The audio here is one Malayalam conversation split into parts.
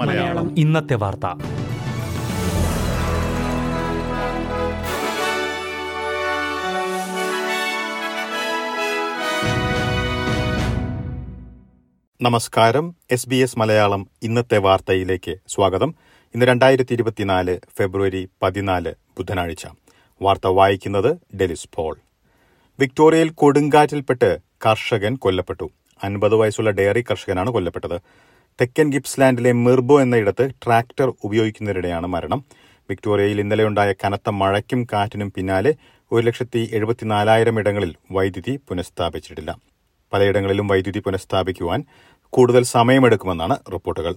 മലയാളം. ഇന്നത്തെ വാർത്ത. നമസ്കാരം. എസ് ബി എസ് മലയാളം ഇന്നത്തെ വാർത്തയിലേക്ക് സ്വാഗതം. ഇന്ന് രണ്ടായിരത്തി ഇരുപത്തിനാല് ഫെബ്രുവരി പതിനാല് ബുധനാഴ്ച. വാർത്ത വായിക്കുന്നത് ഡെലിസ് പോൾ. വിക്ടോറിയയിൽ കൊടുങ്കാറ്റിൽപ്പെട്ട് കർഷകൻ കൊല്ലപ്പെട്ടു. അൻപത് വയസ്സുള്ള ഡയറി കർഷകനാണ് കൊല്ലപ്പെട്ടത്. തെക്കൻ ഗിപ്സ്ലാൻഡിലെ മിർബോ എന്നയിടത്ത് ട്രാക്ടർ ഉപയോഗിക്കുന്നതിനിടെയാണ് മരണം. വിക്ടോറിയയിൽ ഇന്നലെയുണ്ടായ കനത്ത മഴയ്ക്കും കാറ്റിനും പിന്നാലെ ഒരു ലക്ഷത്തി എഴുപത്തിനാലായിരം ഇടങ്ങളിൽ വൈദ്യുതി പുനഃസ്ഥാപിച്ചിട്ടില്ല. പലയിടങ്ങളിലും വൈദ്യുതി പുനഃസ്ഥാപിക്കുവാൻ കൂടുതൽ സമയമെടുക്കുമെന്നാണ് റിപ്പോർട്ടുകൾ.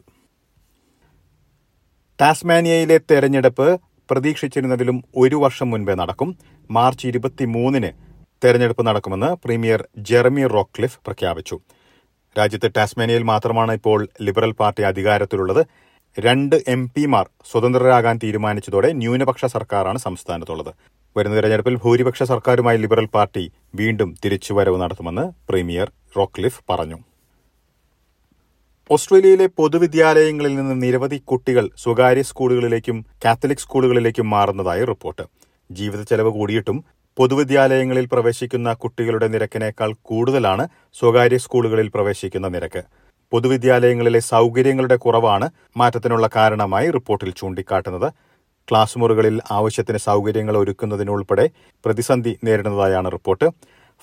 ടാസ്മാനിയയിലെ തെരഞ്ഞെടുപ്പ് പ്രതീക്ഷിച്ചിരുന്നതിലും ഒരു വർഷം മുൻപേ നടക്കും. മാർച്ച് ഇരുപത്തിമൂന്നിന് തെരഞ്ഞെടുപ്പ് നടക്കുമെന്ന് പ്രീമിയർ ജെറമി റോക്ലിഫ് പ്രഖ്യാപിച്ചു. രാജ്യത്ത് ടാസ്മേനിയയിൽ മാത്രമാണ് ഇപ്പോൾ ലിബറൽ പാർട്ടി അധികാരത്തിലുള്ളത്. രണ്ട് എം പിമാർ സ്വതന്ത്രരാകാൻ തീരുമാനിച്ചതോടെ ന്യൂനപക്ഷ സർക്കാരാണ് സംസ്ഥാനത്തുള്ളത്. വരുന്ന തെരഞ്ഞെടുപ്പിൽ ഭൂരിപക്ഷ സർക്കാരുമായി ലിബറൽ പാർട്ടി വീണ്ടും തിരിച്ചുവരവ് നടത്തുമെന്ന് പ്രീമിയർ റോക്ലിഫ് പറഞ്ഞു. ഓസ്ട്രേലിയയിലെ പൊതുവിദ്യാലയങ്ങളിൽ നിന്ന് നിരവധി കുട്ടികൾ സ്വകാര്യ സ്കൂളുകളിലേക്കും കാത്തലിക് സ്കൂളുകളിലേക്കും മാറുന്നതായി റിപ്പോർട്ട്. ജീവിത ചെലവ് കൂടിയിട്ടും പൊതുവിദ്യാലയങ്ങളിൽ പ്രവേശിക്കുന്ന കുട്ടികളുടെ നിരക്കിനേക്കാൾ കൂടുതലാണ് സ്വകാര്യ സ്കൂളുകളിൽ പ്രവേശിക്കുന്ന നിരക്ക്. പൊതുവിദ്യാലയങ്ങളിലെ സൗകര്യങ്ങളുടെ കുറവാണ് മാറ്റത്തിനുള്ള കാരണമായി റിപ്പോർട്ടിൽ ചൂണ്ടിക്കാട്ടുന്നത്. ക്ലാസ് മുറികളിൽ ആവശ്യത്തിന് സൗകര്യങ്ങൾ ഒരുക്കുന്നതിനുൾപ്പെടെ പ്രതിസന്ധി നേരിടുന്നതായാണ് റിപ്പോർട്ട്.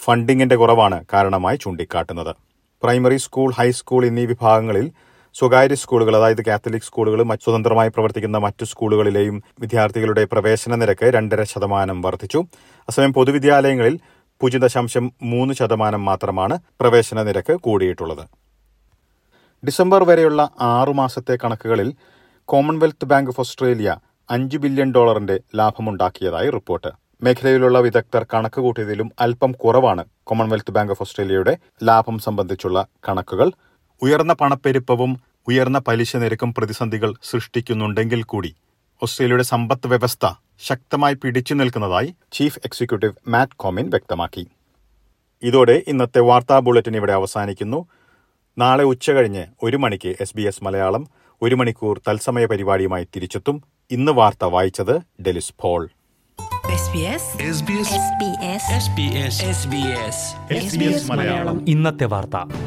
ഫണ്ടിങ്ങിന്റെ കുറവാണ് കാരണമായി ചൂണ്ടിക്കാട്ടുന്നത്. പ്രൈമറി സ്കൂൾ ഹൈസ്കൂൾ എന്നീ വിഭാഗങ്ങളിൽ സ്വകാര്യ സ്കൂളുകൾ അതായത് കാത്തലിക് സ്കൂളുകൾ സ്വതന്ത്രമായി പ്രവർത്തിക്കുന്ന മറ്റു സ്കൂളുകളിലെയും വിദ്യാർത്ഥികളുടെ പ്രവേശന നിരക്ക് രണ്ടര ശതമാനം വർദ്ധിച്ചു. അസമയം പൊതുവിദ്യാലയങ്ങളിൽ പൂജ്യം ദശാംശം മൂന്ന് ശതമാനം മാത്രമാണ് പ്രവേശന നിരക്ക് കൂടിയിട്ടുള്ളത്. ഡിസംബർ വരെയുള്ള ആറു മാസത്തെ കണക്കുകളിൽ കോമൺവെൽത്ത് ബാങ്ക് ഓഫ് ഓസ്ട്രേലിയ അഞ്ച് ബില്യൺ ഡോളറിന്റെ ലാഭമുണ്ടാക്കിയതായി റിപ്പോർട്ട്. മേഖലയിലുള്ള വിദഗ്ധർ കണക്ക് കൂട്ടിയതിലും അല്പം കുറവാണ് കോമൺവെൽത്ത് ബാങ്ക് ഓഫ് ഓസ്ട്രേലിയയുടെ ലാഭം സംബന്ധിച്ചുള്ള കണക്കുകൾ. ഉയർന്ന പണപ്പെരുപ്പവും ഉയർന്ന പലിശ നിരക്കും പ്രതിസന്ധികൾ സൃഷ്ടിക്കുന്നുണ്ടെങ്കിൽ കൂടി ഓസ്ട്രേലിയയുടെ സമ്പദ് വ്യവസ്ഥ ശക്തമായി പിടിച്ചു നിൽക്കുന്നതായി ചീഫ് എക്സിക്യൂട്ടീവ് മാറ്റ് കോമിൻ വ്യക്തമാക്കി. ഇതോടെ ഇന്നത്തെ വാർത്താ ബുള്ളറ്റിൻ ഇവിടെ അവസാനിക്കുന്നു. നാളെ ഉച്ചകഴിഞ്ഞ് ഒരു മണിക്ക് എസ് ബി എസ് മലയാളം ഒരു മണിക്കൂർ തത്സമയ പരിപാടിയുമായി തിരിച്ചെത്തും. ഇന്ന് വാർത്ത വായിച്ചത് ഡെലിസ് ഫോൾ SBS ഇന്നത്തെ വാർത്ത.